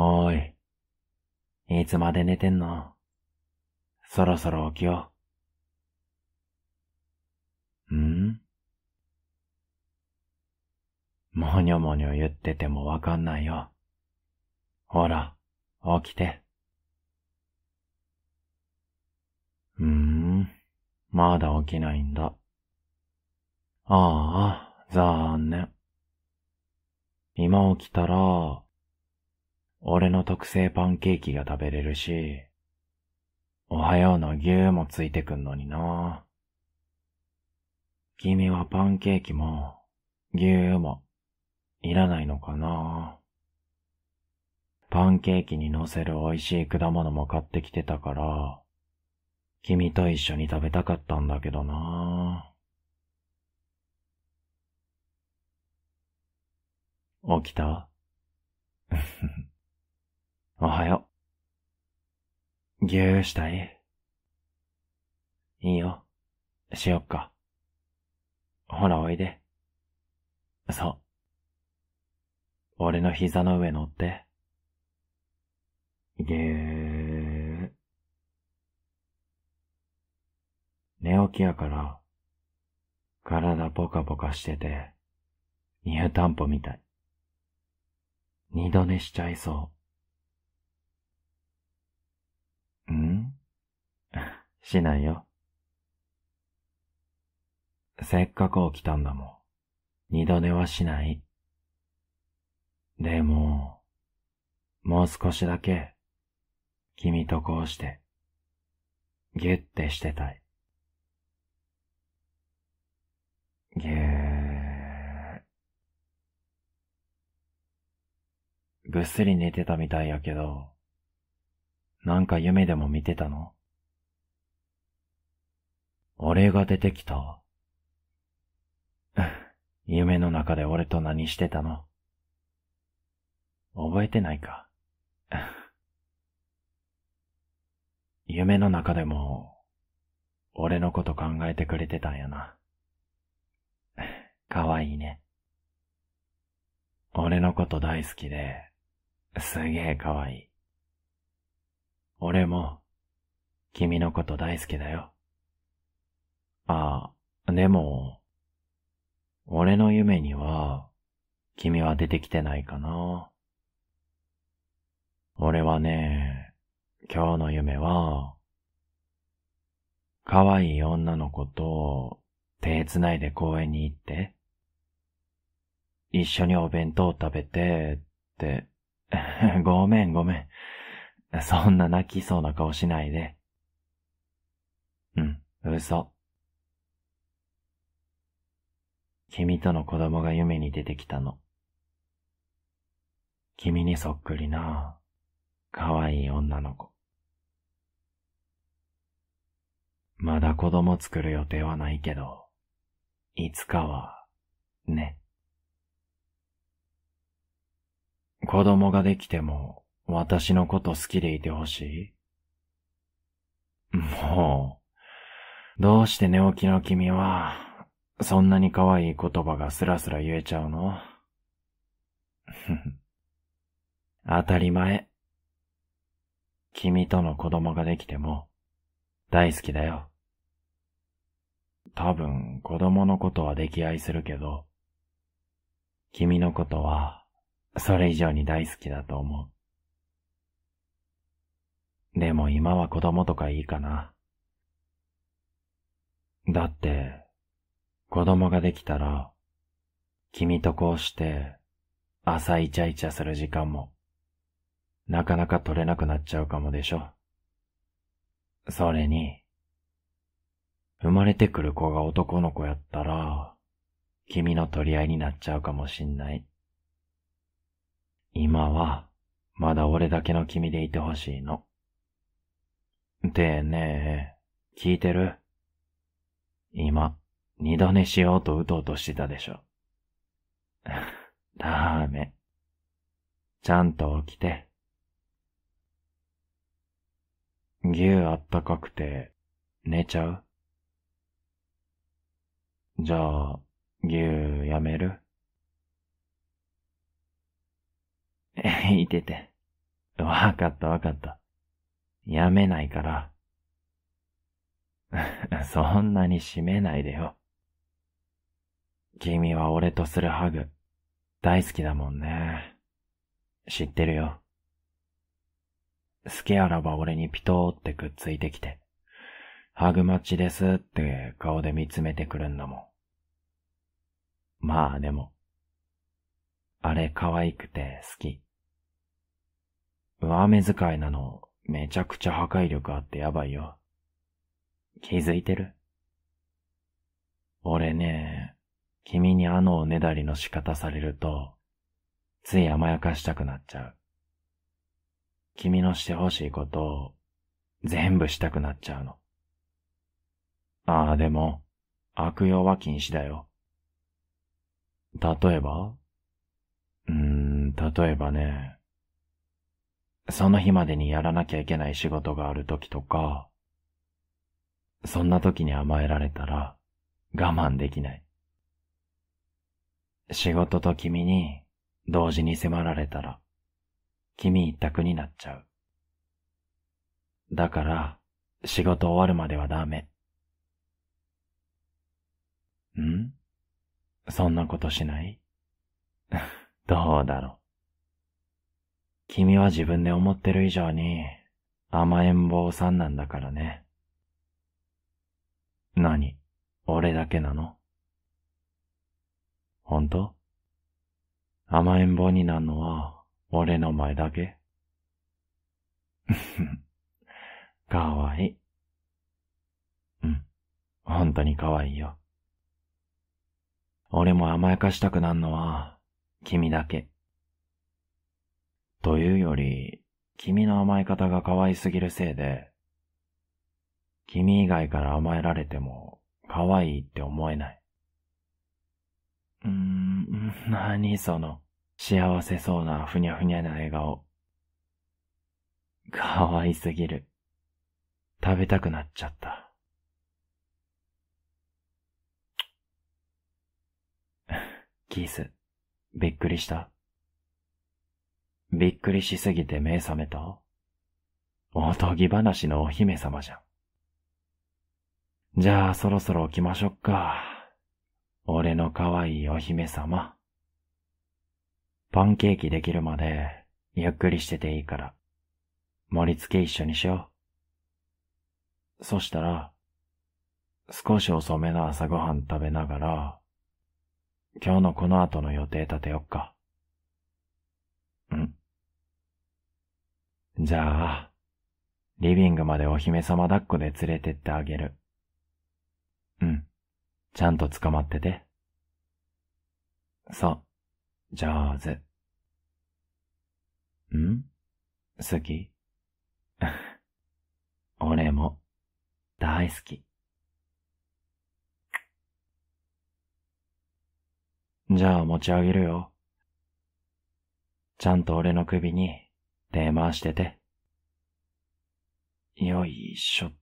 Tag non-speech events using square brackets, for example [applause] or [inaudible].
おーい。いつまで寝てんの？そろそろ起きよう。ん？もにょもにょ言っててもわかんないよ。ほら、起きて。うーん、まだ起きないんだ。ああ、残念。今起きたら、俺の特製パンケーキが食べれるし、おはようの牛もついてくんのにな。君はパンケーキも、牛も、いらないのかな。パンケーキに乗せる美味しい果物も買ってきてたから、君と一緒に食べたかったんだけどな。起きた？[laughs] おはよう。牛したい？いいよ。しよっか。ほらおいで。そう。俺の膝の上乗って。ぎゅー。寝起きやから、体ポカポカしてて、湯たんぽみたい。二度寝しちゃいそう。ん [laughs] しないよ。せっかく起きたんだもん。二度寝はしない。でも、もう少しだけ、君とこうして、ぎゅってしてたい。ぎゅー。ぐっすり寝てたみたいやけど、なんか夢でも見てたの？俺が出てきた [laughs] 夢の中で俺と何してたの？覚えてないか？[laughs] 夢の中でも、俺のこと考えてくれてたんやな。かわいいね。俺のこと大好きで、すげえかわいい。俺も、君のこと大好きだよ。あ、でも、俺の夢には、君は出てきてないかな。俺はね、今日の夢は、可愛い女の子と手繋いで公園に行って、一緒にお弁当食べて、って、[laughs] ごめんごめん。そんな泣きそうな顔しないで。うん、嘘。君との子供が夢に出てきたの。君にそっくりなかわいい女の子。まだ子供作る予定はないけど、いつかは、ね。子供ができても、私のこと好きでいてほしいもう、どうして寝起きの君は、そんなに可愛い言葉がスラスラ言えちゃうの？[laughs] 当たり前。君との子供ができても大好きだよ。多分子供のことは溺愛するけど、君のことはそれ以上に大好きだと思う。でも今は子供とかいいかな。だって、子供ができたら、君とこうして朝イチャイチャする時間もなかなか取れなくなっちゃうかもでしょ。それに、生まれてくる子が男の子やったら、君の取り合いになっちゃうかもしんない。今は、まだ俺だけの君でいてほしいの。でねえ、聞いてる？今、二度寝しようとうとうとしてたでしょ。[laughs] ダメ。ちゃんと起きて。牛あったかくて寝ちゃうじゃあ、牛やめる？え、[laughs] いてて。わかったわかった。やめないから。[laughs] そんなに締めないでよ。君は俺とするハグ、大好きだもんね。知ってるよ。好きあらば俺にピトーってくっついてきて、ハグマッチですって顔で見つめてくるんだもん。まあでも、あれ可愛くて好き。上目遣いなのめちゃくちゃ破壊力あってやばいよ。気づいてる？俺ね、君にあのおねだりの仕方されると、つい甘やかしたくなっちゃう。君のしてほしいことを全部したくなっちゃうの。ああ、でも、悪用は禁止だよ。例えば？うーん、例えばね、その日までにやらなきゃいけない仕事がある時とか、そんな時に甘えられたら我慢できない。仕事と君に同時に迫られたら、君一択になっちゃう。だから、仕事終わるまではダメ。ん？そんなことしない？[laughs] どうだろう。君は自分で思ってる以上に甘えん坊さんなんだからね。何？俺だけなの？本当？甘えん坊になるのは俺の前だけ？[laughs] かわいい。うん、本当にかわいいよ。俺も甘やかしたくなるのは君だけ。というより、君の甘え方が可愛すぎるせいで、君以外から甘えられても可愛いって思えない。うーん、何その幸せそうなふにゃふにゃな笑顔。可愛すぎる。食べたくなっちゃった。[laughs] キース、びっくりしたびっくりしすぎて目覚めたおとぎ話のお姫様じゃん。じゃあそろそろ起きましょっか。俺の可愛いお姫様。パンケーキできるまでゆっくりしてていいから、盛り付け一緒にしよう。そしたら、少し遅めの朝ごはん食べながら、今日のこの後の予定立てよっか。うん。じゃあ、リビングまでお姫様抱っこで連れてってあげる。うん。ちゃんと捕まってて。そう。上手。ん？好き？[laughs] 俺も、大好き。じゃあ持ち上げるよ。ちゃんと俺の首に手回してて。よいしょ